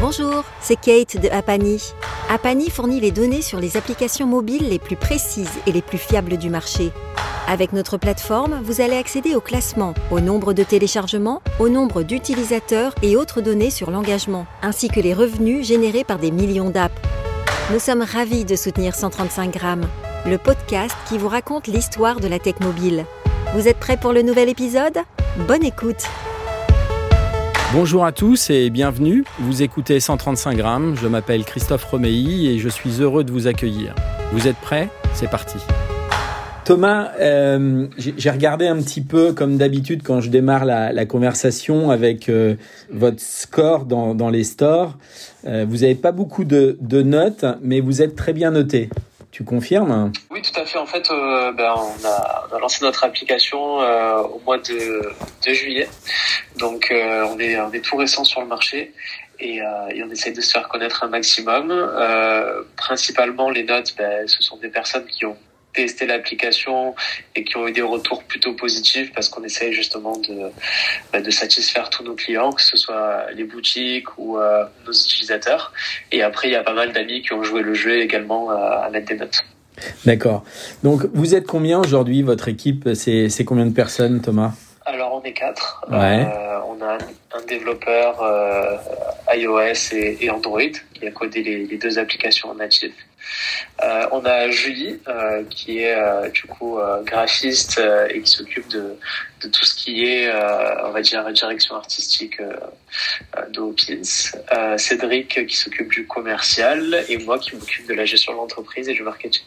Bonjour, c'est Kate de Apani. Apani fournit les données sur les applications mobiles les plus précises et les plus fiables du marché. Avec notre plateforme, vous allez accéder au classement, au nombre de téléchargements, au nombre d'utilisateurs et autres données sur l'engagement, ainsi que les revenus générés par des millions d'apps. Nous sommes ravis de soutenir 135 grammes, le podcast qui vous raconte l'histoire de la tech mobile. Vous êtes prêts pour le nouvel épisode? Bonne écoute Bonjour à tous et bienvenue. Vous écoutez 135 grammes. Je m'appelle Christophe Romeilly et je suis heureux de vous accueillir. Vous êtes prêts? C'est parti. Thomas, euh, j'ai regardé un petit peu, comme d'habitude, quand je démarre la, conversation avec euh, votre score dans, les stores. Euh, vous n'avez pas beaucoup de, de, notes, mais vous êtes très bien noté. Tu confirmes Oui, tout à fait. En fait, euh, ben, on, a, on, a, lancé notre application euh, au mois de, de juillet. Donc, euh, on, est, on est tout récent sur le marché et, et on essaye de se faire connaître un maximum. principalement, les notes, ben, ce sont des personnes qui ont testé l'application et qui ont eu des retours plutôt positifs parce qu'on essaye justement de, bah, de satisfaire tous nos clients, que ce soit les boutiques ou euh, nos utilisateurs. Et après, il y a pas mal d'amis qui ont joué le jeu également à, à mettre des notes. D'accord. Donc, vous êtes combien aujourd'hui Votre équipe, c'est combien de personnes, Thomas? Alors on est quatre. Ouais. Euh, on a un, développeur euh, iOS et, et, Android qui a codé les, les deux applications natives. Euh, on a Julie euh, qui est euh, du coup graphiste et qui s'occupe de, tout ce qui est, on va dire, direction artistique de. Cédric qui s'occupe du commercial et moi qui m'occupe de la gestion de l'entreprise et du marketing.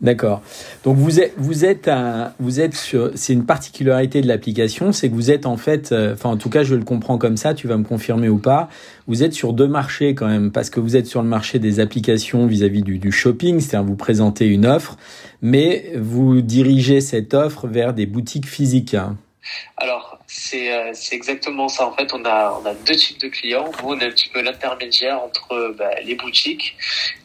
D'accord. Donc vous êtes vous êtes sur c'est une particularité de l'application, c'est que vous êtes en fait euh, enfin en tout cas je le comprends comme ça, tu vas me confirmer ou pas. Vous êtes sur deux marchés quand même parce que vous êtes sur le marché des applications vis-à-vis du, shopping, c'est-à-dire vous présentez une offre, mais vous dirigez cette offre vers des boutiques physiques. Alors c'est euh, exactement ça en fait, on a on a deux types de clients, on est un petit peu l'intermédiaire entre bah, les boutiques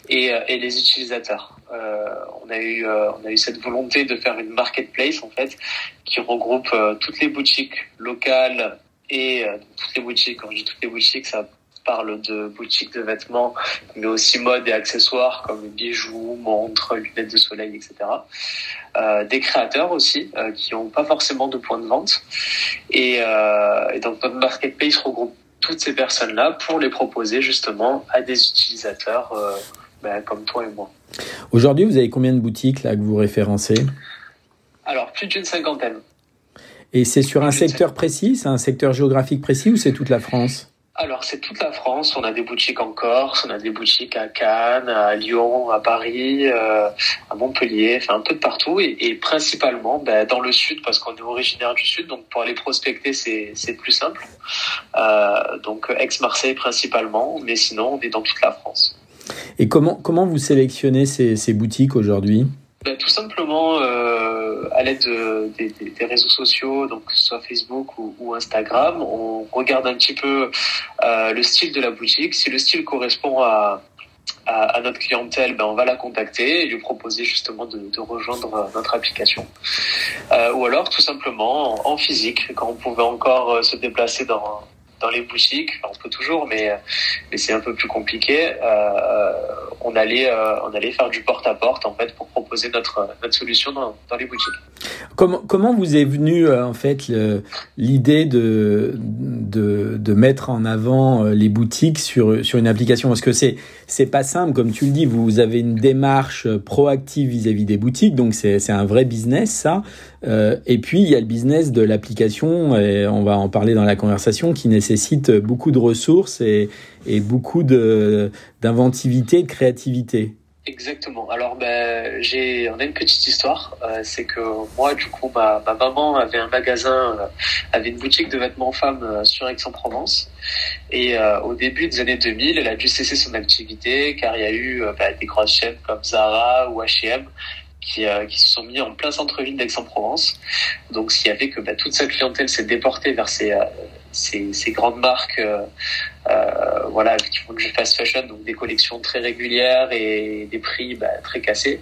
et, euh, et les utilisateurs. Euh, on a eu euh, on a eu cette volonté de faire une marketplace en fait qui regroupe euh, toutes les boutiques locales et toutes les boutiques. Quand je dis toutes les boutiques, ça parle de boutiques de vêtements, mais aussi mode et accessoires comme bijoux, montres, lunettes de soleil, etc. Des créateurs aussi qui n'ont pas forcément de point de vente. Et, et donc notre marketplace regroupe toutes ces personnes-là pour les proposer justement à des utilisateurs ben, comme toi et moi. Aujourd'hui, vous avez combien de boutiques là que vous référencez? Alors, plus d'une cinquantaine. Et c'est sur un secteur précis, c'est un secteur géographique précis ou c'est toute la France? Alors c'est toute la France. On a des boutiques en Corse, on a des boutiques à Cannes, à Lyon, à Paris, euh, à Montpellier, enfin un peu de partout et, et principalement ben, dans le sud parce qu'on est originaire du sud. Donc pour aller prospecter c'est c'est plus simple. Euh, donc ex-Marseille principalement, mais sinon on est dans toute la France. Et comment, comment vous sélectionnez ces, ces boutiques aujourd'hui? Ben, Tout simplement euh, à l'aide de, des, des, réseaux sociaux, donc que ce soit Facebook ou, Instagram, on regarde un petit peu euh, le style de la boutique. Si le style correspond à, à, notre clientèle, ben, on va la contacter et lui proposer justement de, rejoindre notre application. Euh, ou alors tout simplement en, en, physique, quand on pouvait encore euh, se déplacer dans, dans les boutiques. on peut toujours, mais, mais c'est un peu plus compliqué. Euh, on allait, euh, on allait faire du porte à porte en fait pour proposer notre, notre solution dans, dans les boutiques. Comment, vous est venue euh, en fait l'idée de, de, mettre en avant les boutiques sur, sur une application? Parce que c'est c'est pas simple, comme tu le dis, vous avez une démarche proactive vis-à-vis des boutiques, donc c'est un vrai business ça. Euh, et puis il y a le business de l'application, et on va en parler dans la conversation, qui nécessite beaucoup de ressources et, et beaucoup d'inventivité, de créativité. Exactement. Alors, ben, j'ai, on a une petite histoire. Euh, c'est que moi, du coup, ma, ma, maman avait un magasin, euh, avait une boutique de vêtements femmes euh, sur Aix-en-Provence. Et euh, au début des années 2000, elle a dû cesser son activité car il y a eu ben, des grosses chaînes comme Zara ou H&M qui, qui se sont mis en plein centre-ville d'Aix-en-Provence. Donc, ce qui a fait que ben, toute sa clientèle s'est déportée vers ces ces, ces grandes marques euh, voilà, qui font du fast fashion, donc des collections très régulières et des prix bah, très cassés.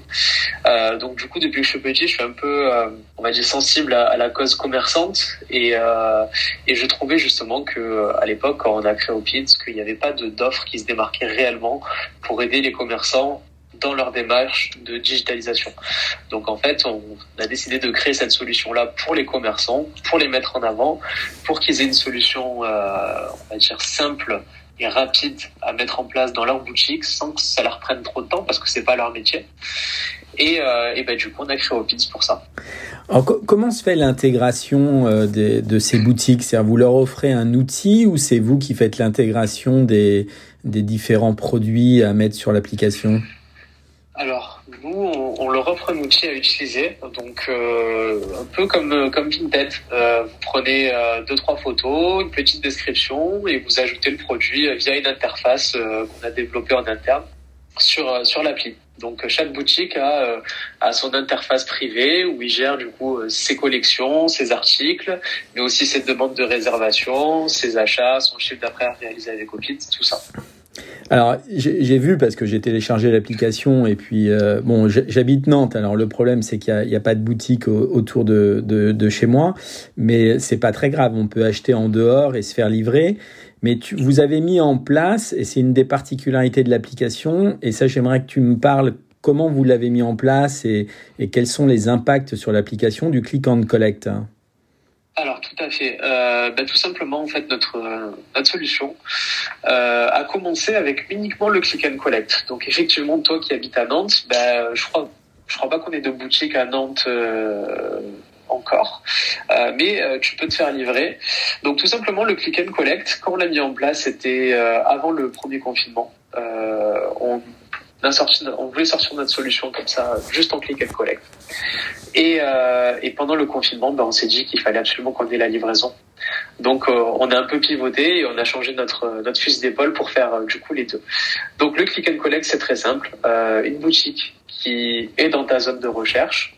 Euh, donc du coup, depuis que je suis petit, je suis un peu, euh, on va dire, sensible à, la cause commerçante et, euh, et je trouvais justement que à l'époque, quand on a créé Opins, qu'il n'y avait pas d'offres qui se démarquaient réellement pour aider les commerçants dans leur démarche de digitalisation. Donc en fait, on a décidé de créer cette solution-là pour les commerçants, pour les mettre en avant, pour qu'ils aient une solution, euh, on va dire, simple et rapide à mettre en place dans leur boutique sans que ça leur prenne trop de temps parce que c'est pas leur métier. Et, euh, ben, du coup, on a créé Opins pour ça. Comment se fait l'intégration euh, de, ces boutiques? C'est-à-dire, vous leur offrez un outil ou c'est vous qui faites l'intégration des différents produits à mettre sur l'application? Alors, nous, on, on, leur offre un outil à utiliser, donc euh, un peu comme euh, comme Vinted. Euh, vous prenez euh, deux trois photos, une petite description et vous ajoutez le produit via une interface qu'on a développée en interne sur sur l'appli. Donc chaque boutique a, a son interface privée où il gère du coup ses collections, ses articles, mais aussi ses demandes de réservation, ses achats, son chiffre d'affaires réalisé avec Opit, tout ça. Alors, j'ai vu parce que j'ai téléchargé l'application et puis, euh, bon, j'habite Nantes. Alors, le problème, c'est qu'il n'y a, pas de boutique autour de, chez moi, mais c'est pas très grave. On peut acheter en dehors et se faire livrer. Mais vous avez mis en place, et c'est une des particularités de l'application, et ça, j'aimerais que tu me parles comment vous l'avez mis en place et, et quels sont les impacts sur l'application du click and collect. Alors tout à fait. Euh, bah, tout simplement, en fait, notre notre solution euh, a commencé avec uniquement le click and collect. Donc effectivement, toi qui habites à Nantes, bah, je crois je crois pas qu'on ait de boutique à Nantes. Euh, encore, euh, mais euh, tu peux te faire livrer. Donc tout simplement le click and collect, quand on l'a mis en place, c'était euh, avant le premier confinement. On voulait sortir notre solution comme ça, juste en click and collect. Et, euh, pendant le confinement, ben, on s'est dit qu'il fallait absolument qu'on ait la livraison. Donc euh, on a un peu pivoté et on a changé notre notre fusil d'épaule pour faire euh, du coup les deux. Donc le click and collect c'est très simple. Euh, une boutique qui est dans ta zone de recherche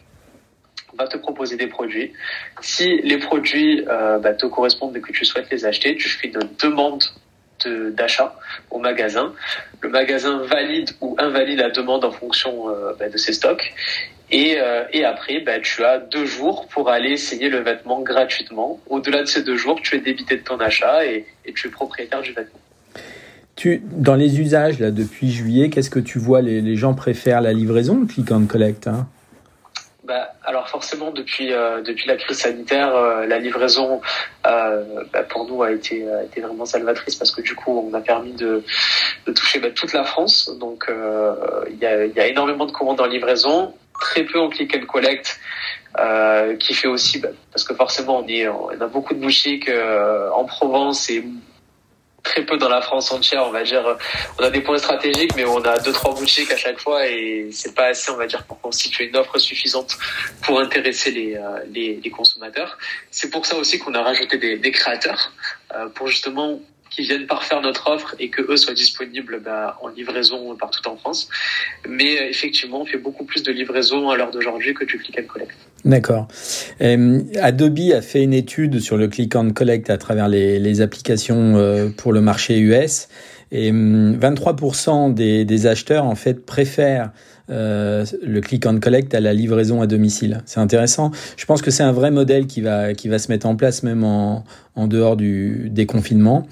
va te proposer des produits. Si les produits euh, bah, te correspondent et que tu souhaites les acheter, tu fais une demande d'achat au magasin. Le magasin valide ou invalide la demande en fonction euh, bah, de ses stocks. Et, euh, et après, bah, tu as deux jours pour aller essayer le vêtement gratuitement. Au-delà de ces deux jours, tu es débité de ton achat et, tu es propriétaire du vêtement. Tu, dans les usages là depuis juillet, qu'est-ce que tu vois? Les, les gens préfèrent la livraison, le click and collect hein? Bah, alors forcément depuis euh, depuis la crise sanitaire, euh, la livraison euh, bah, pour nous a été a été vraiment salvatrice parce que du coup on a permis de, de toucher bah, toute la France. Donc il y a y a énormément de commandes en livraison, très peu en click and collect. qui fait aussi bah, parce que forcément on est on a beaucoup de boutiques en Provence et très peu dans la France entière, on va dire. On a des points stratégiques, mais on a deux trois boutiques à chaque fois et c'est pas assez, on va dire, pour constituer une offre suffisante pour intéresser les euh, les, les, consommateurs. C'est pour ça aussi qu'on a rajouté des, des créateurs euh, pour justement qui viennent parfaire notre offre et que eux soient disponibles bah, en livraison partout en France. Mais euh, effectivement, on fait beaucoup plus de livraison à l'heure d'aujourd'hui que du click and collect. D'accord. Euh, Adobe a fait une étude sur le click and collect à travers les, applications euh, pour le marché US et 23% hum, des, des, acheteurs en fait préfèrent le click and collect à la livraison à domicile. C'est intéressant. Je pense que c'est un vrai modèle qui va qui va se mettre en place même en, en dehors du déconfinement.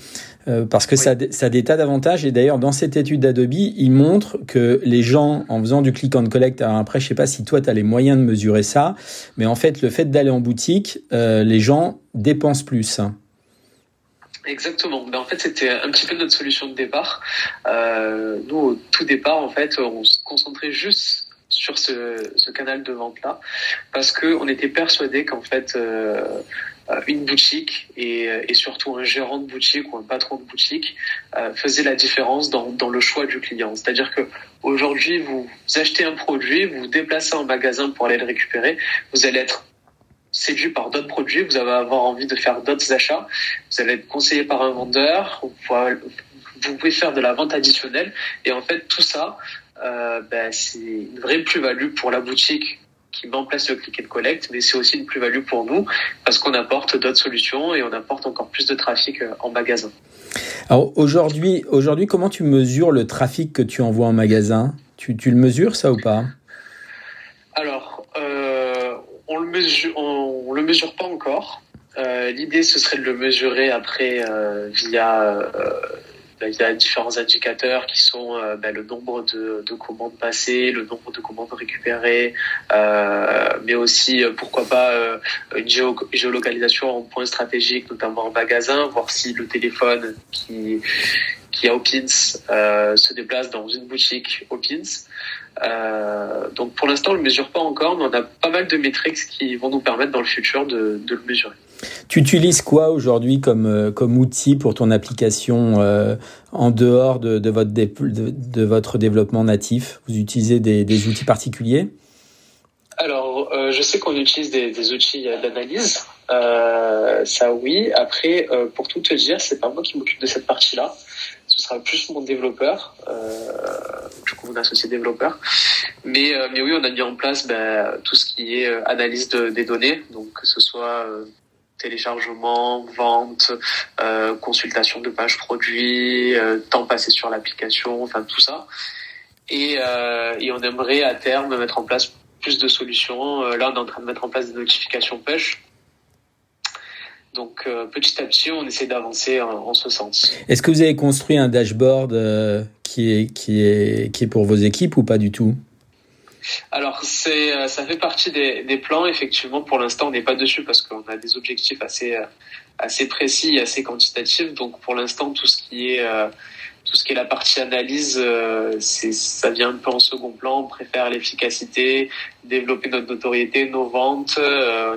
Euh, parce que ça, ça a des tas d'avantages. Et d'ailleurs, dans cette étude d'Adobe, il montre que les gens, en faisant du click and collect, alors après, je sais pas si toi, tu as les moyens de mesurer ça, mais en fait, le fait d'aller en boutique, euh, les gens dépensent plus. Exactement. Ben, en fait, c'était un petit peu notre solution de départ. Euh, nous, au tout départ, en fait, on se concentrait juste sur ce, ce canal de vente-là, parce que on était persuadé qu'en fait, euh, une boutique et, et, surtout un gérant de boutique ou un patron de boutique euh, faisait la différence dans, dans, le choix du client. C'est-à-dire que aujourd'hui, vous achetez un produit, vous vous déplacez en magasin pour aller le récupérer, vous allez être séduit par d'autres produits, vous allez avoir envie de faire d'autres achats, vous allez être conseillé par un vendeur, vous pouvez faire de la vente additionnelle et en fait tout ça, euh, ben, c'est une vraie plus-value pour la boutique qui met en place le click and collect, mais c'est aussi une plus-value pour nous parce qu'on apporte d'autres solutions et on apporte encore plus de trafic en magasin. Alors aujourd'hui, aujourd'hui, comment tu mesures le trafic que tu envoies en magasin? Tu, tu le mesures ça ou pas? Alors, euh, on le mesure, on, le mesure pas encore. Euh, L'idée, ce serait de le mesurer après euh, via euh, il y a différents indicateurs qui sont euh, ben, le nombre de, de, commandes passées, le nombre de commandes récupérées, euh, mais aussi euh, pourquoi pas euh, une géolocalisation en point stratégique, notamment en magasin, voir si le téléphone qui qui a Opins se déplace dans une boutique Opins. donc pour l'instant, on le mesure pas encore, mais on a pas mal de métriques qui vont nous permettre dans le futur de, de le mesurer. Tu utilises quoi aujourd'hui comme, euh, comme outil pour ton application euh, en dehors de, de, votre de, votre développement natif? Vous utilisez des, des outils particuliers? Alors, euh, je sais qu'on utilise des, des outils d'analyse. ça, oui. Après, pour tout te dire, c'est pas moi qui m'occupe de cette partie-là. Ce sera plus mon développeur. du coup, mon associé développeur. Mais, mais oui, on a mis en place ben, tout ce qui est analyse de, des données. Donc, que ce soit téléchargement, vente, euh, consultation de pages produits, euh, temps passé sur l'application, enfin tout ça. Et, euh, et, on aimerait à terme mettre en place plus de solutions. Là, on est en train de mettre en place des notifications push. Donc petit à petit, on essaie d'avancer en, en, ce sens. Est-ce que vous avez construit un dashboard qui est qui est qui est pour vos équipes ou pas du tout? Alors c'est euh, ça fait partie des, plans. Effectivement pour l'instant on n'est pas dessus parce qu'on a des objectifs assez euh, assez précis assez quantitatifs. Donc pour l'instant tout ce qui est euh, tout ce qui est la partie analyse ça vient un peu en second plan. On préfère l'efficacité développer notre notoriété nos ventes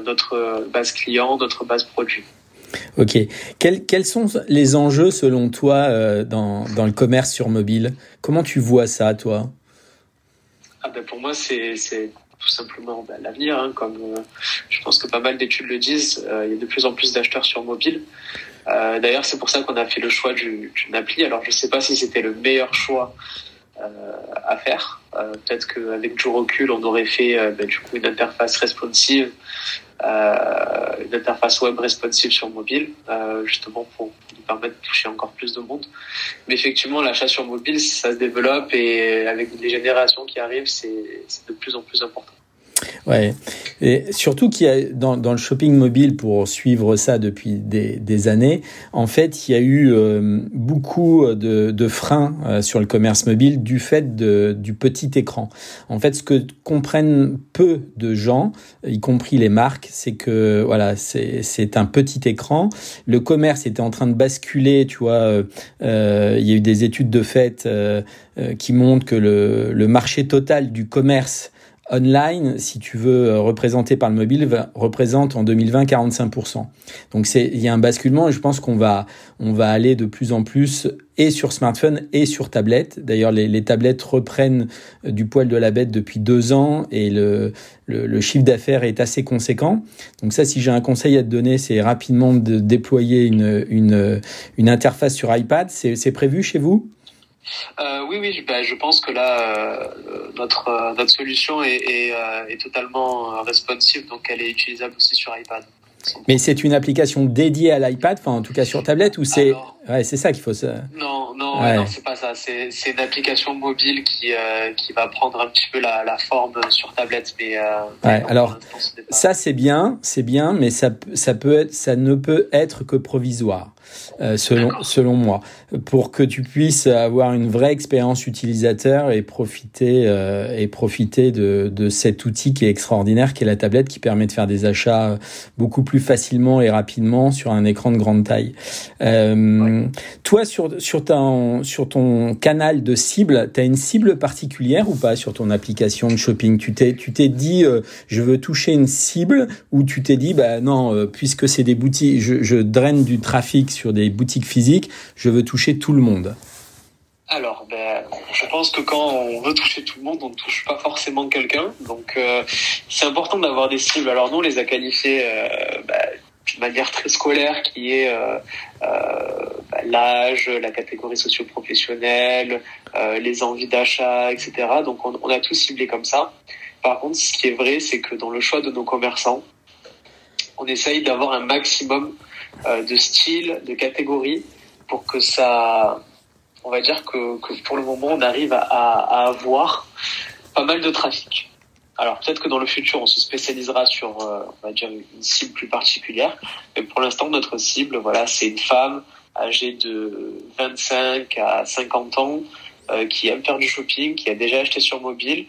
notre base client notre base produit. Ok. Quels, quels sont les enjeux selon toi dans, dans le commerce sur mobile? Comment tu vois ça, toi? Ah ben pour moi, c'est tout simplement ben, l'avenir. Hein, comme euh, je pense que pas mal d'études le disent, euh, il y a de plus en plus d'acheteurs sur mobile. Euh, D'ailleurs, c'est pour ça qu'on a fait le choix d'une appli. Alors, je ne sais pas si c'était le meilleur choix à faire. Peut-être qu'avec du recul, on aurait fait ben, du coup une interface responsive euh, une interface web responsive sur mobile, euh, justement pour nous permettre de toucher encore plus de monde. Mais effectivement, l'achat sur mobile, ça se développe et avec les générations qui arrivent, c'est de plus en plus important. Ouais, et surtout qu'il y a dans, dans, le shopping mobile pour suivre ça depuis des, des années, en fait, il y a eu euh, beaucoup de, de freins euh, sur le commerce mobile du fait de, du petit écran. En fait, ce que comprennent peu de gens, y compris les marques, c'est que voilà, c'est un petit écran. Le commerce était en train de basculer, tu vois. Euh, il y a eu des études de fait qui montrent que le, le marché total du commerce online, si tu veux euh, représenter par le mobile, représente en 2020 45%. Donc c'est il y a un basculement et je pense qu'on va on va aller de plus en plus et sur smartphone et sur tablette. D'ailleurs les, tablettes reprennent euh, du poil de la bête depuis deux ans et le, le, le chiffre d'affaires est assez conséquent. Donc ça si j'ai un conseil à te donner c'est rapidement de déployer une, une, une interface sur iPad. C'est prévu chez vous? Euh, oui, oui, ben, je pense que là, euh, notre, euh, notre solution est, est, est, totalement responsive, donc elle est utilisable aussi sur iPad. Mais c'est une application dédiée à l'iPad, enfin en tout cas sur tablette, ou c'est ouais, c'est ça qu'il faut. Se... Non, non, ouais. non, c'est pas ça. C'est une application mobile qui qui va prendre un petit peu la, la forme sur tablette, mais. Ouais, non, alors ça c'est bien, c'est bien, mais ça ça peut être, ça ne peut être que provisoire. Euh, selon, selon moi, pour que tu puisses avoir une vraie expérience utilisateur et profiter, euh, et profiter de, de cet outil qui est extraordinaire, qui est la tablette, qui permet de faire des achats beaucoup plus facilement et rapidement sur un écran de grande taille. Euh, Toi, sur, sur, ta, sur ton canal de cible, tu as une cible particulière ou pas sur ton application de shopping? Tu t'es, tu t'es dit, euh, je veux toucher une cible, ou tu t'es dit, bah non, euh, puisque c'est des boutiques, je, je draine du trafic sur des boutiques physiques, je veux toucher tout le monde alors, ben, je pense que quand on veut toucher tout le monde, on ne touche pas forcément quelqu'un. Donc, euh, c'est important d'avoir des cibles. Alors, nous, on les a qualifiés euh, ben, d'une manière très scolaire, qui est euh, ben, l'âge, la catégorie socio-professionnelle, les envies d'achat, etc. Donc, on, on, a tout ciblé comme ça. par contre, ce qui est vrai, c'est que dans le choix de nos commerçants, on essaye d'avoir un maximum de styles, de catégories, pour que ça, on va dire que, pour le moment, on arrive à, à avoir pas mal de trafic. Alors peut-être que dans le futur, on se spécialisera sur, euh, on va dire, une cible plus particulière. Mais pour l'instant, notre cible, voilà, c'est une femme âgée de 25 à 50 ans euh, qui aime faire du shopping, qui a déjà acheté sur mobile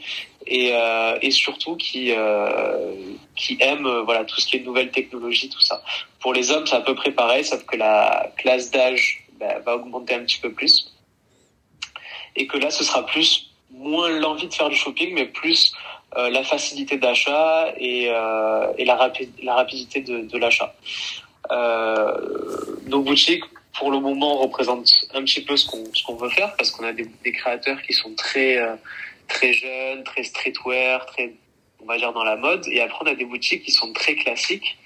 et, euh, et surtout qui euh, qui aime euh, voilà tout ce qui est nouvelle technologie, tout ça. Pour les hommes, c'est à peu près pareil, sauf que la classe d'âge bah, va augmenter un petit peu plus et que là, ce sera plus moins l'envie de faire du shopping, mais plus euh, la facilité d'achat et, euh, et la, rapi la rapidité de, de l'achat. Euh, nos boutiques, pour le moment, représentent un petit peu ce qu'on ce qu'on veut faire parce qu'on a des, des, créateurs qui sont très très jeunes, très streetwear, très on va dire dans la mode. Et après, on a des boutiques qui sont très classiques,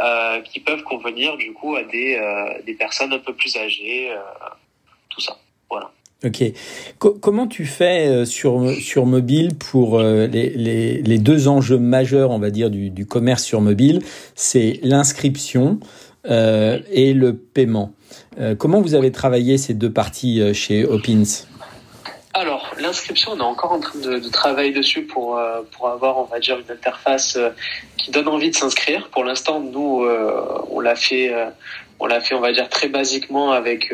euh, qui peuvent convenir du coup à des des personnes un peu plus âgées, tout ça. Voilà. Ok. Co comment tu fais euh, sur, sur mobile pour euh, les, les, les, deux enjeux majeurs, on va dire, du, du commerce sur mobile? C'est l'inscription euh, et le paiement. Euh, comment vous avez travaillé ces deux parties euh, chez Opins alors, l'inscription, on est encore en train de, de travailler dessus pour, euh, pour avoir, on va dire, une interface qui donne envie de s'inscrire. Pour l'instant, nous, on l'a fait, on l'a fait, on va dire, très basiquement avec,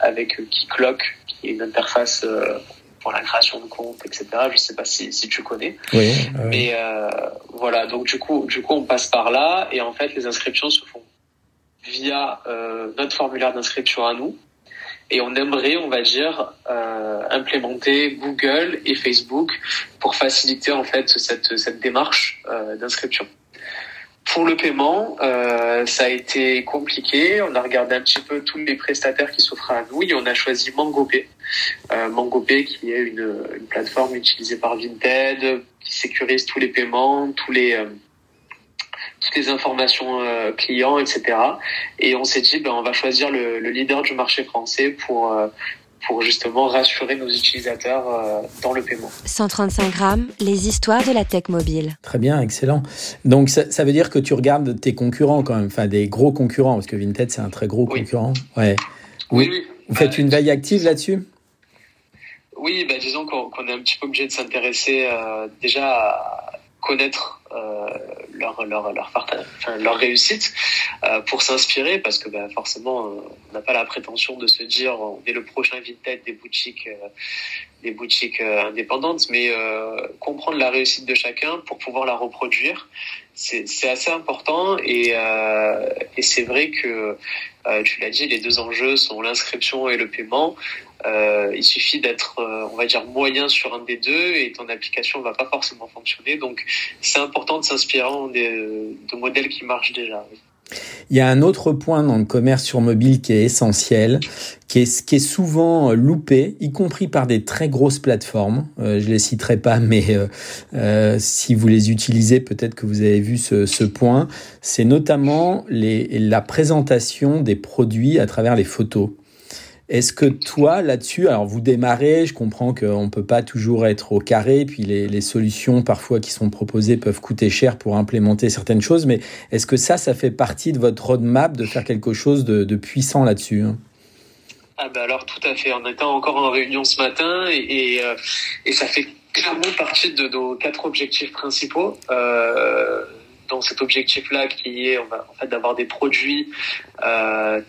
avec Keyclock, qui est une interface euh, pour la création de compte, etc. Je sais pas si, si tu connais. Oui, euh, Mais euh, voilà, donc du coup, du coup, on passe par là et en fait, les inscriptions se font via euh, notre formulaire d'inscription à nous. Et on aimerait, on va dire, euh, implémenter Google et Facebook pour faciliter en fait cette, cette démarche euh, d'inscription. Pour le paiement, euh, ça a été compliqué. On a regardé un petit peu tous les prestataires qui s'offrent à nous et on a choisi MangoPay. Euh, MangoPay qui est une, une, plateforme utilisée par Vinted qui sécurise tous les paiements, tous les euh, toutes les informations euh, clients, etc. Et on s'est dit, ben, on va choisir le, le, leader du marché français pour euh, pour justement rassurer nos utilisateurs euh, dans le paiement. 135 grammes, les histoires de la tech mobile. Très bien, excellent. Donc ça, ça, veut dire que tu regardes tes concurrents quand même, enfin des gros concurrents, parce que Vinted c'est un très gros oui. concurrent. Ouais. Oui, oui. Vous faites une veille active là-dessus? Oui, bah, disons qu'on qu est un petit peu obligé de s'intéresser euh, déjà à connaître euh, leur leur leur, leur réussite euh, pour s'inspirer parce que bah, forcément euh, on n'a pas la prétention de se dire on est le prochain Vinted des boutiques des boutiques indépendantes mais comprendre la réussite de chacun pour pouvoir la reproduire c'est assez important et c'est vrai que tu l'as dit les deux enjeux sont l'inscription et le paiement euh, il suffit d'être, euh, on va dire, moyen sur un des deux et ton application va pas forcément fonctionner. Donc, c'est important de s'inspirer de, de, modèles qui marchent déjà. Il y a un autre point dans le commerce sur mobile qui est essentiel, qui est, qui est souvent loupé, y compris par des très grosses plateformes. Euh, je les citerai pas, mais euh, euh, si vous les utilisez, peut-être que vous avez vu ce, ce point. C'est notamment les, la présentation des produits à travers les photos. Est-ce que toi, là-dessus, alors vous démarrez, je comprends qu'on ne peut pas toujours être au carré, puis les, solutions parfois qui sont proposées peuvent coûter cher pour implémenter certaines choses, mais est-ce que ça, ça fait partie de votre roadmap de faire quelque chose de, puissant là-dessus hein? Ah ben alors tout à fait, on était encore en réunion ce matin euh, et ça fait clairement partie de nos quatre objectifs principaux. Euh, dans cet objectif-là qui est en fait d'avoir des produits euh,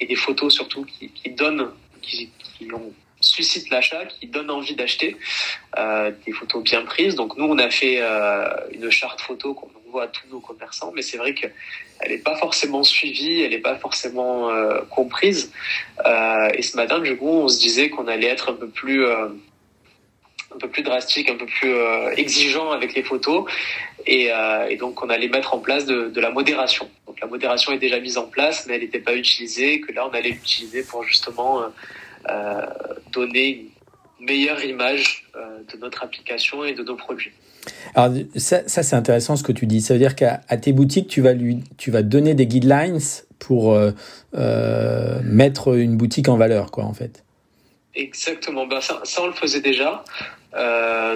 et des photos surtout qui, qui donnent, qui, qui l'achat, qui donne envie d'acheter, euh, des photos bien prises. Donc nous, on a fait euh, une charte photo qu'on envoie à tous nos commerçants, mais c'est vrai qu'elle n'est pas forcément suivie, elle n'est pas forcément euh, comprise. Et ce matin, du coup, on se disait qu'on allait être un peu plus un peu plus drastique, un peu plus exigeant avec les photos, et, donc on allait mettre en place de, la modération. Donc la modération est déjà mise en place, mais elle n'était pas utilisée, que là on allait l'utiliser pour justement euh, donner une meilleure image euh, de notre application et de nos produits. Alors ça, ça c'est intéressant ce que tu dis. Ça veut dire qu'à tes boutiques, tu vas lui, tu vas donner des guidelines pour euh, euh, mettre une boutique en valeur, quoi, en fait. Exactement. Ben ça, ça, on le faisait déjà.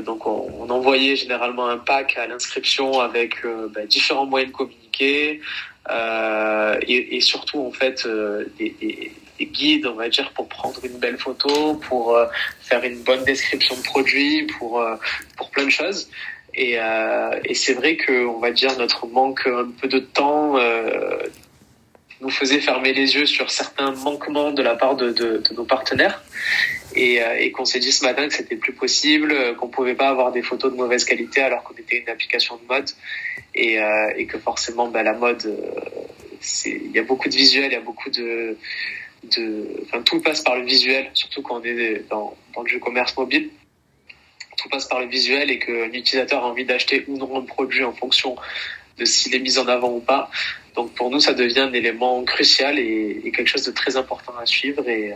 donc on, envoyait généralement un pack à l'inscription avec bah, différents moyens de communiquer et, et, surtout en fait des, des, des, guides, on va dire, pour prendre une belle photo, pour faire une bonne description de produit, pour pour plein de choses. Et, euh, et c'est vrai que on va dire notre manque un peu de temps euh, nous faisait fermer les yeux sur certains manquements de la part de, nos partenaires. Et, euh, et qu'on s'est dit ce matin que c'était plus possible, qu'on pouvait pas avoir des photos de mauvaise qualité alors qu'on était une application de mode. Et, euh, que forcément bah, la mode, il y a beaucoup de visuels, il y a beaucoup de, enfin tout passe par le visuel, surtout quand on est dans, dans le jeu commerce mobile. Tout passe par le visuel et que l'utilisateur a envie d'acheter ou non un produit en fonction de s'il est mis en avant ou pas. Donc pour nous, ça devient un élément crucial et, quelque chose de très important à suivre. Et,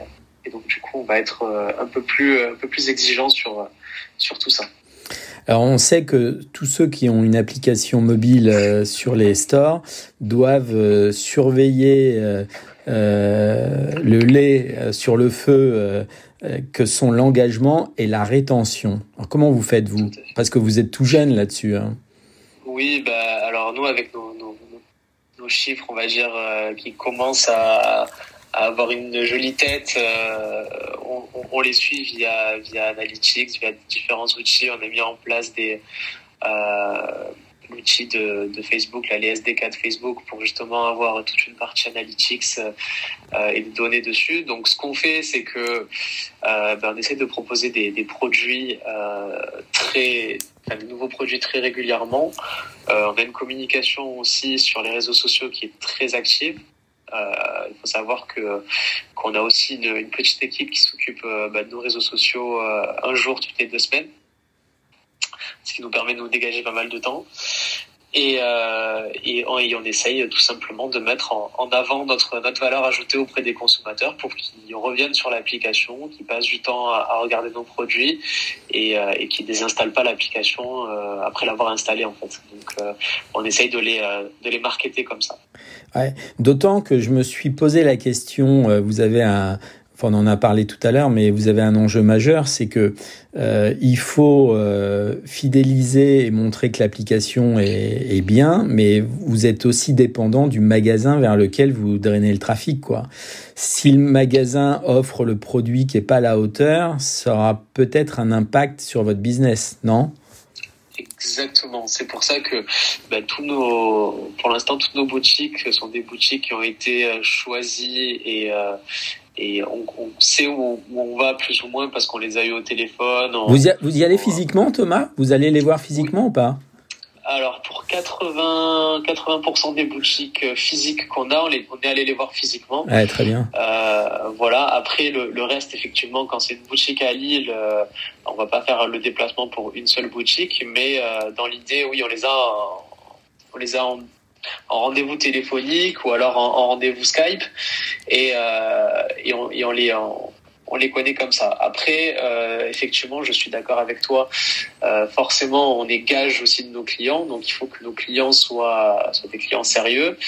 donc du coup, on va être euh, un peu plus, un peu plus exigeant sur, sur tout ça. Alors on sait que tous ceux qui ont une application mobile euh, sur les stores doivent euh, surveiller le lait sur le feu euh, que sont l'engagement et la rétention. Alors, comment vous faites vous? Parce que vous êtes tout jeune là-dessus. Hein. Oui, bah, alors nous avec nos, chiffres, on va dire, euh, qui commencent à, avoir une jolie tête, euh, on, les suit via, via Analytics, via différents outils. On a mis en place des de, de, Facebook, là, les SDK de Facebook, pour justement avoir toute une partie analytics euh, et des données dessus. Donc, ce qu'on fait, c'est que euh, ben, essaie de proposer des, produits euh, très, enfin, de nouveaux produits très régulièrement. On a une communication aussi sur les réseaux sociaux qui est très active. Il faut savoir que qu'on a aussi une, petite équipe qui s'occupe ben, de nos réseaux sociaux un jour toutes les deux semaines ce qui nous permet de nous dégager pas mal de temps. Et, euh, et, on, essaye tout simplement de mettre en, avant notre, notre valeur ajoutée auprès des consommateurs pour qu'ils reviennent sur l'application, qu'ils passent du temps à, regarder nos produits et, euh, et qu'ils désinstallent pas l'application euh, après l'avoir installée en fait. Donc euh, on essaye de les, euh, de les marketer comme ça. D'autant que je me suis posé la question, vous avez un, On en a parlé tout à l'heure, mais vous avez un enjeu majeur, c'est que euh, il faut euh, fidéliser et montrer que l'application est, bien, mais vous êtes aussi dépendant du magasin vers lequel vous drainez le trafic, quoi. Si le magasin offre le produit qui est pas à la hauteur, ça aura peut-être un impact sur votre business, non? Exactement. C'est pour ça que bah, pour l'instant, toutes nos boutiques sont des boutiques qui ont été euh, choisies et et on, on sait où, où, on va plus ou moins parce qu'on les a eu au téléphone. On, vous, y, vous y allez physiquement, Thomas? Vous allez les voir physiquement oui. ou pas? Alors pour 80 80% des boutiques euh, physiques qu'on a, on, les, on, est allé les voir physiquement. Ouais, très bien. Euh, voilà. Après le, le, reste, effectivement, quand c'est une boutique à Lille, euh, on va pas faire le déplacement pour une seule boutique, mais euh, dans l'idée, oui, on les a, on les a en en rendez-vous téléphonique ou alors en, en rendez-vous Skype et, euh, et, on, les on, les connaît comme ça. Après, euh, effectivement, je suis d'accord avec toi. Euh, forcément, on est gage aussi de nos clients, donc il faut que nos clients soient, soient des clients sérieux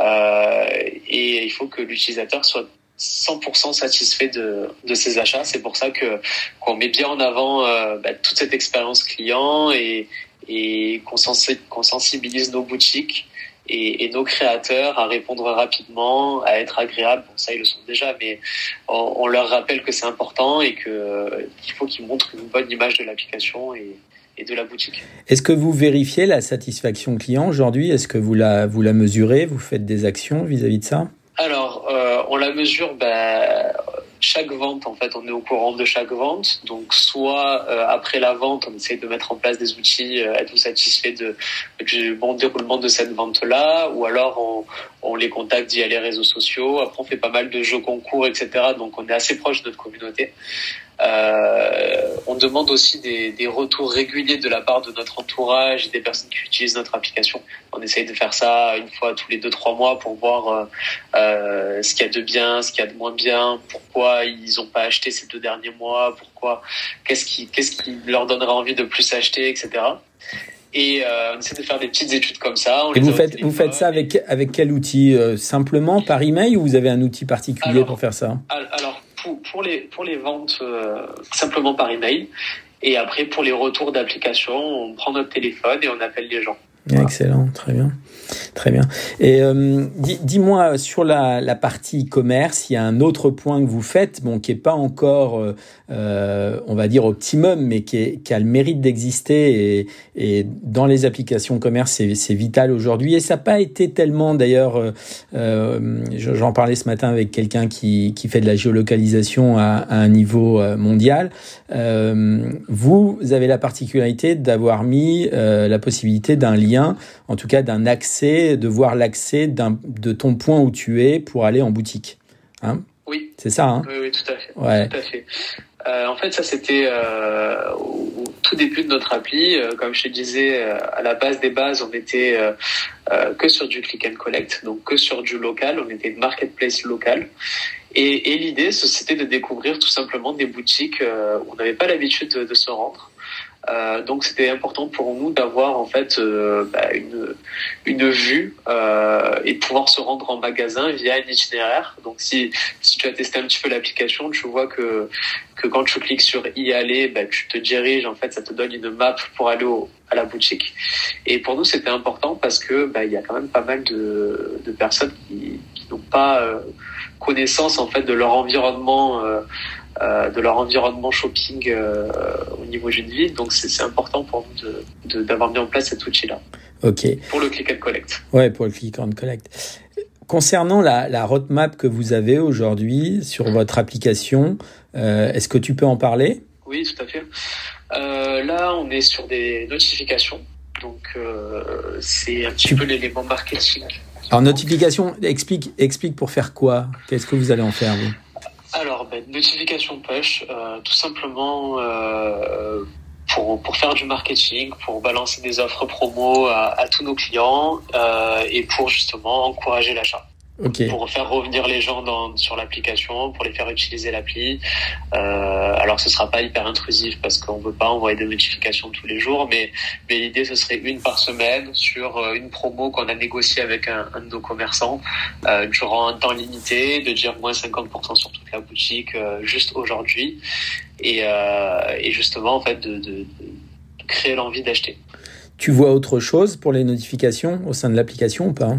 et il faut que l'utilisateur soit 100% satisfait de, de ses achats. C'est pour ça que qu'on met bien en avant bah, toute cette expérience client et, et qu'on sensibilise nos boutiques et, et, nos créateurs à répondre rapidement, à être agréables. Bon, ça, ils le sont déjà, mais on, on leur rappelle que c'est important et qu'il faut qu'ils montrent une bonne image de l'application et, et, de la boutique. Est-ce que vous vérifiez la satisfaction client aujourd'hui? Est-ce que vous la, vous la mesurez? Vous faites des actions vis-à-vis -vis de ça? Alors, euh, on la mesure bah, chaque vente, en fait, on est au courant de chaque vente. Donc, soit euh, après la vente, on essaie de mettre en place des outils, euh, être satisfait de, du bon déroulement de cette vente-là, ou alors on, on, les contacte via les réseaux sociaux. Après, on fait pas mal de jeux concours, etc. Donc, on est assez proche de notre communauté. Euh, on demande aussi des, des, retours réguliers de la part de notre entourage et des personnes qui utilisent notre application. On essaye de faire ça une fois tous les deux trois mois pour voir euh, euh, ce qu'il y a de bien, ce qu'il y a de moins bien, pourquoi ils n'ont pas acheté ces deux derniers mois, pourquoi, qu'est-ce qui, qu'est-ce qui leur donnera envie de plus acheter, etc. Et euh, on essaie de faire des petites études comme ça. et vous faites, vous faites ça avec, avec quel outil Simplement par email ou vous avez un outil particulier alors, pour faire ça? Alors, pour, les, pour les ventes euh, simplement par email. Et après, pour les retours d'application, on prend notre téléphone et on appelle les gens. Excellent, très bien. Très bien. Et euh, dis-moi sur la, partie commerce, il y a un autre point que vous faites, bon, qui est pas encore, euh, euh on va dire optimum, mais qui, a le mérite d'exister et, dans les applications commerce, c'est vital aujourd'hui. Et ça n'a pas été tellement, d'ailleurs, j'en parlais ce matin avec quelqu'un qui, fait de la géolocalisation à, un niveau mondial. vous avez la particularité d'avoir mis la possibilité d'un lien, en tout cas d'un accès de voir l'accès de ton point où tu es pour aller en boutique. Hein? Oui. C'est ça, hein? Oui, oui, tout à fait. Ouais. Tout à fait. Euh, en fait, ça c'était euh, au, tout début de notre appli. Euh, comme je te disais, à la base des bases, on était que sur du click and collect, donc que sur du local. On était une marketplace local. Et, et l'idée, c'était de découvrir tout simplement des boutiques où on n'avait pas l'habitude de, de, se rendre. Euh, donc c'était important pour nous d'avoir en fait euh, bah, une, une vue euh, et pouvoir se rendre en magasin via un itinéraire. Donc si, si tu as testé un petit peu l'application, tu vois que, que quand tu cliques sur y aller, bah, tu te diriges, en fait ça te donne une map pour aller à la boutique. Et pour nous c'était important parce que bah, il y a quand même pas mal de, de personnes qui, qui n'ont pas connaissance en fait de leur environnement euh, de leur environnement shopping euh, au niveau d'une ville. Donc c'est important pour nous d'avoir mis en place cet outil-là. Ok. Pour le click and collect. Ouais, pour le click and collect. Concernant la, la roadmap que vous avez aujourd'hui sur votre application, euh, est-ce que tu peux en parler? Oui, tout à fait. Là, on est sur des notifications. Donc, c'est un petit peu l'élément marketing. Alors, notification, explique, explique pour faire quoi? Qu'est-ce que vous allez en faire, vous? Alors, ben, notification push, euh, tout simplement euh, pour, pour faire du marketing, pour balancer des offres promo à, tous nos clients euh, et pour justement encourager l'achat. Okay. pour faire revenir les gens dans, sur l'application, pour les faire utiliser l'appli. Euh, alors ce sera pas hyper intrusif parce qu'on veut pas envoyer des notifications tous les jours, mais, mais l'idée ce serait une par semaine sur euh, une promo qu'on a négociée avec un, un, de nos commerçants euh, durant un temps limité, de dire moins 50% sur toute la boutique euh, juste aujourd'hui et, et justement en fait de, de, de créer l'envie d'acheter. Tu vois autre chose pour les notifications au sein de l'application ou pas?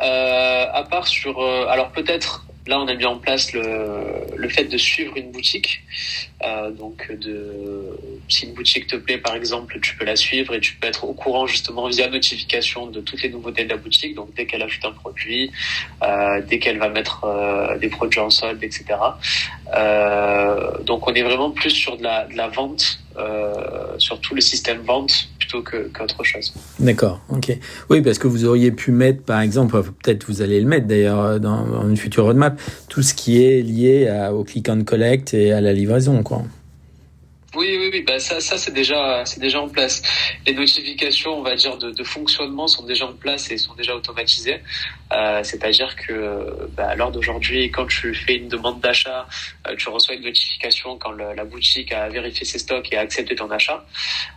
À part sur, euh, alors peut-être là on a mis en place le, le fait de suivre une boutique. Euh, donc de si une boutique te plaît par exemple, tu peux la suivre et tu peux être au courant justement via notification de toutes les nouveautés de la boutique. Donc dès qu'elle ajoute un produit, euh, dès qu'elle va mettre euh, des produits en solde, etc. Euh, donc on est vraiment plus sur de la, de la vente, sur tout le système vente qu'autre chose. D'accord, ok. Oui, parce que vous auriez pu mettre, par exemple, peut-être vous allez le mettre d'ailleurs dans, dans, une future roadmap, tout ce qui est lié au click and collect et à la livraison, quoi. Oui, oui, oui. Bah ça, ça c'est déjà, c'est déjà en place. Les notifications, on va dire, de, de, fonctionnement sont déjà en place et sont déjà automatisées. Euh, C'est-à-dire que, bah, à l'heure d'aujourd'hui, quand tu fais une demande d'achat, euh, tu reçois une notification quand la boutique a vérifié ses stocks et a accepté ton achat.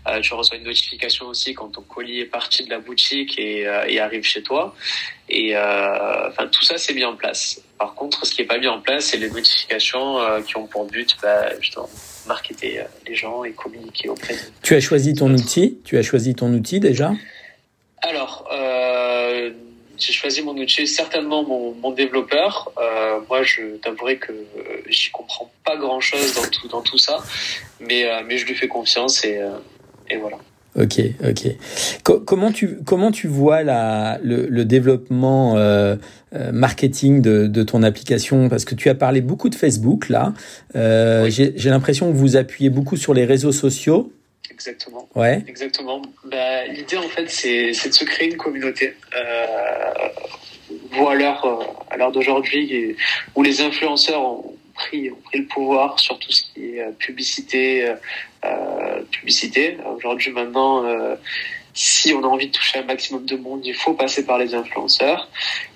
Euh, tu reçois une notification aussi quand ton colis est parti de la boutique et, euh, et arrive chez toi. Et euh, enfin, tout ça, c'est mis en place. Par contre, ce qui n'est pas mis en place, c'est les notifications euh, qui ont pour but, bah, justement, marketer euh, les gens et communiquer auprès de. Tu as choisi ton outil? Tu as choisi ton outil déjà? Alors, euh, j'ai choisi mon outil, certainement mon, mon développeur. Euh, moi, je t'avouerai que j'y comprends pas grand-chose dans tout, dans tout ça, mais, euh, mais je lui fais confiance et, euh, et voilà. Ok, ok. Co comment tu comment tu vois la le, le développement euh, marketing de, de ton application? Parce que tu as parlé beaucoup de Facebook là. Euh, oui. J'ai l'impression que vous appuyez beaucoup sur les réseaux sociaux. Exactement. Ouais. Exactement. Bah, L'idée en fait c'est de se créer une communauté. Euh, voilà à l'heure d'aujourd'hui où les influenceurs ont pris, ont pris le pouvoir sur tout ce qui est publicité, euh, publicité. Aujourd'hui, maintenant, euh, si on a envie de toucher un maximum de monde, il faut passer par les influenceurs.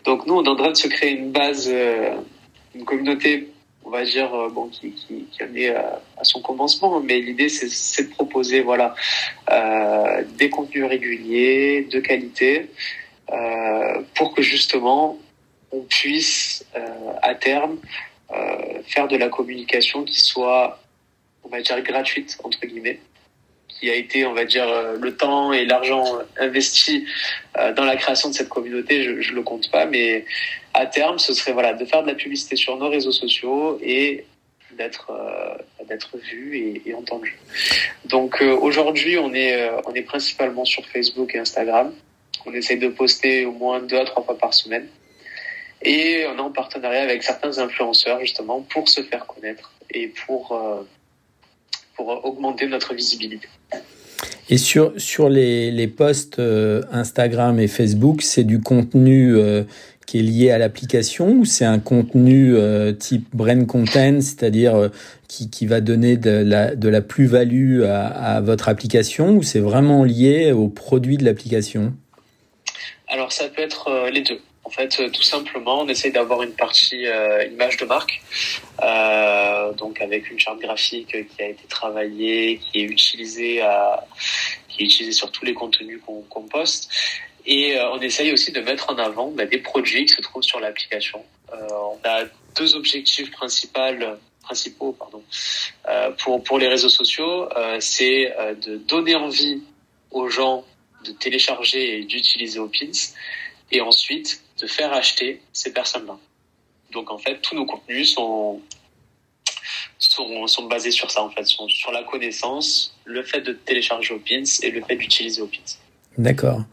Donc nous, on est en train de se créer une base, euh, une communauté, on va dire, bon, qui, qui, en est à, son commencement. Mais l'idée, c'est de proposer, voilà, des contenus réguliers, de qualité, pour que justement on puisse à terme euh, faire de la communication qui soit on va dire gratuite entre guillemets qui a été, on va dire, le temps et l'argent investi dans la création de cette communauté, je, je le compte pas, mais à terme, ce serait voilà de faire de la publicité sur nos réseaux sociaux et d'être d'être vu et, entendu. Donc aujourd'hui, on est on est principalement sur Facebook et Instagram. On essaye de poster au moins deux à trois fois par semaine. Et on est en partenariat avec certains influenceurs justement pour se faire connaître et pour, euh, pour augmenter notre visibilité. Et sur, sur les, les posts euh, Instagram et Facebook, c'est du contenu euh, qui est lié à l'application ou c'est un contenu type brain content, c'est-à-dire qui, qui va donner de la, de la plus-value à, à votre application ou c'est vraiment lié au produit de l'application? Alors ça peut être les deux. En fait, euh, tout simplement, on essaye d'avoir une partie euh, image de marque, euh, donc avec une charte graphique qui a été travaillée, qui est utilisée, sur tous les contenus qu'on poste. Et on essaye aussi de mettre en avant bah, des produits qui se trouvent sur l'application. on a deux objectifs principaux pour les réseaux sociaux, c'est de donner envie aux gens de télécharger et d'utiliser Opins, et ensuite de faire acheter ces personnes-là. Donc en fait, tous nos contenus sont, sont, basés sur ça, en fait, sur la connaissance, le fait de télécharger Opins et le fait d'utiliser Opins. D'accord.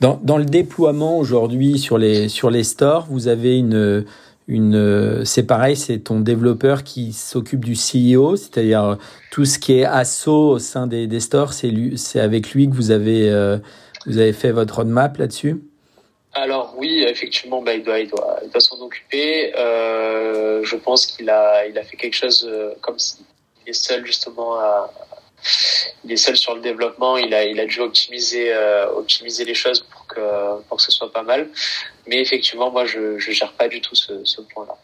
Dans, dans le déploiement aujourd'hui sur les, sur les stores, vous avez une, une, c'est pareil, c'est ton développeur qui s'occupe du CEO, c'est-à-dire tout ce qui est assaut au sein des, des stores, c'est avec lui que vous avez, euh, vous avez fait votre roadmap là-dessus? Alors oui, effectivement, bah, il doit, il doit, s'en occuper. Euh, je pense qu'il a, il a fait quelque chose euh, comme s'il est seul justement à, il est seul sur le développement. Il a, il a dû optimiser, euh, optimiser les choses pour que, pour que ce soit pas mal. Mais effectivement, moi, je, je gère pas du tout ce, ce point-là.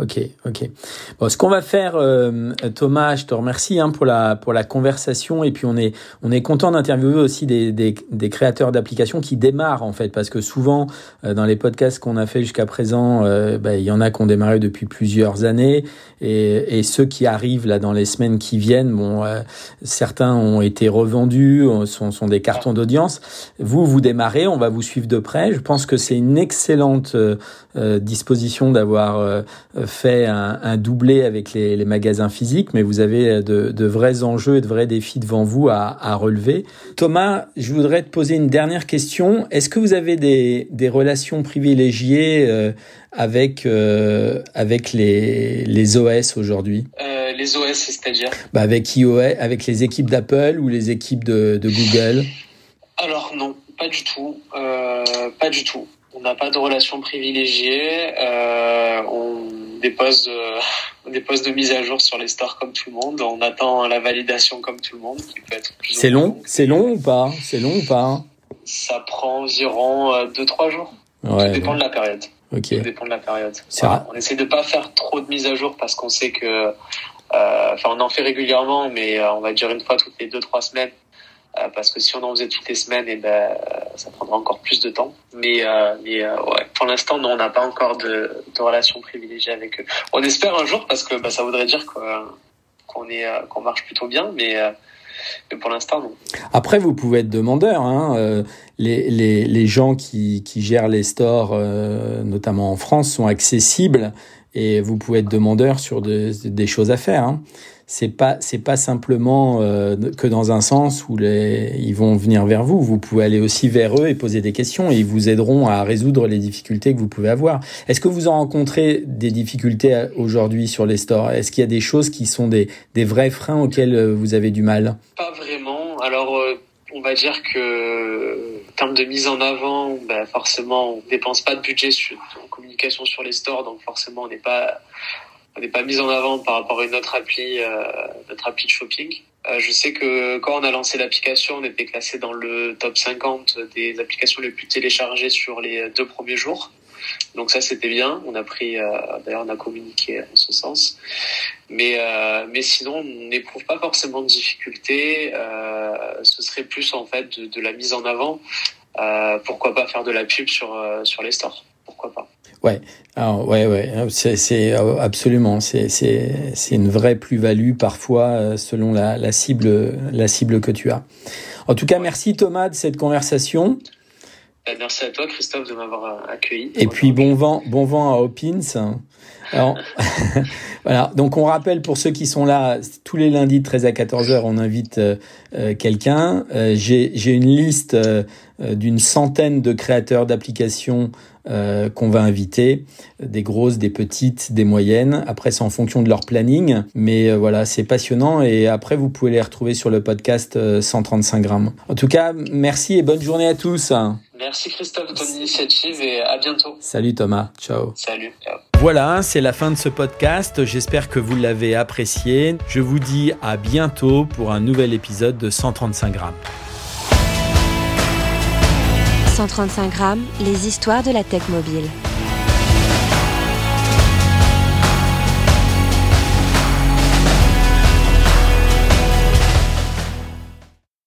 Ok, ok. Bon, ce qu'on va faire, euh, Thomas, je te remercie hein, pour la pour la conversation et puis on est on est content d'interviewer aussi des, des, des créateurs d'applications qui démarrent en fait parce que souvent euh, dans les podcasts qu'on a fait jusqu'à présent, euh, bah, il y en a qui ont démarré depuis plusieurs années et, et ceux qui arrivent là dans les semaines qui viennent, bon, certains ont été revendus, sont sont des cartons d'audience. Vous vous démarrez, on va vous suivre de près. Je pense que c'est une excellente disposition d'avoir fait un, un doublé avec les, les, magasins physiques, mais vous avez de, de, vrais enjeux et de vrais défis devant vous à, à, relever. Thomas, je voudrais te poser une dernière question. Est-ce que vous avez des, des relations privilégiées euh, avec euh, avec les, les OS aujourd'hui? Euh, Les OS, c'est-à-dire? Bah Avec iOS, avec les équipes d'Apple ou les équipes de, de Google? Alors non, pas du tout, pas du tout. On n'a pas de relation privilégiée. Euh, on dépose de, on dépose de mise à jour sur les stores comme tout le monde. On attend la validation comme tout le monde, qui peut être C'est long, c'est long ou pas? C'est long ou pas? Ça prend environ 2-3 euh, jours. Ouais, Ça dépend de la période. Ok. Dépend de la période. Voilà. On essaie de pas faire trop de mise à jour parce qu'on sait que, euh, enfin, on en fait régulièrement, mais euh, on va dire une fois toutes les 2-3 semaines euh, parce que si on en faisait toutes les semaines, et eh ben, ça prendra encore plus de temps. Mais, euh, mais euh, ouais, pour l'instant, on n'a pas encore de, de relation privilégiée avec eux. On espère un jour parce que bah, ça voudrait dire qu'on est qu'on marche plutôt bien, mais mais pour l'instant, non. Après, vous pouvez être demandeur. Hein. Les, les, les gens qui, qui gèrent les stores, notamment en France, sont accessibles et vous pouvez être demandeur sur de, des choses à faire. Hein c'est pas c'est pas simplement euh, que dans un sens où ils vont venir vers vous. Vous pouvez aller aussi vers eux et poser des questions et ils vous aideront à résoudre les difficultés que vous pouvez avoir. Est-ce que vous en rencontrez des difficultés aujourd'hui sur les stores? Est-ce qu'il y a des choses qui sont des des vrais freins auxquels euh, vous avez du mal? Pas vraiment. Alors euh, on va dire que en termes de mise en avant, ben forcément on dépense pas de budget sur, en communication sur les stores, donc forcément on n'est pas on n'est pas mis en avant par rapport à une autre appli, euh, notre appli de shopping. Euh, je sais que quand on a lancé l'application, on était classé dans le top 50 des applications les plus téléchargées sur les deux premiers jours. Donc ça c'était bien. On a pris, euh, d'ailleurs on a communiqué en ce sens. Mais euh, mais sinon on n'éprouve pas forcément de difficultés. Euh, ce serait plus en fait de, de la mise en avant. pourquoi pas faire de la pub sur sur les stores pourquoi pas. Ouais, alors ouais, ouais, c'est absolument, c'est c'est c'est une vraie plus-value parfois selon la, la cible la cible que tu as. En tout cas, merci Thomas de cette conversation. Ben, merci à toi, Christophe, de m'avoir accueilli. Et puis bon vent, bon vent à Hopkins. Alors, voilà. Donc, on rappelle pour ceux qui sont là, tous les lundis de 13 à 14 heures, on invite euh, euh, quelqu'un. Euh, J'ai une liste euh, d'une centaine de créateurs d'applications qu'on va inviter, des grosses, des petites, des moyennes. Après, c'est en fonction de leur planning, mais voilà, c'est passionnant. Et après, vous pouvez les retrouver sur le podcast 135 grammes. En tout cas, merci et bonne journée à tous. Merci Christophe de ton initiative et à bientôt. Salut Thomas, ciao. Salut. Ciao. Voilà, c'est la fin de ce podcast. J'espère que vous l'avez apprécié. Je vous dis à bientôt pour un nouvel épisode de 135 grammes. 135 grammes, les histoires de la tech mobile.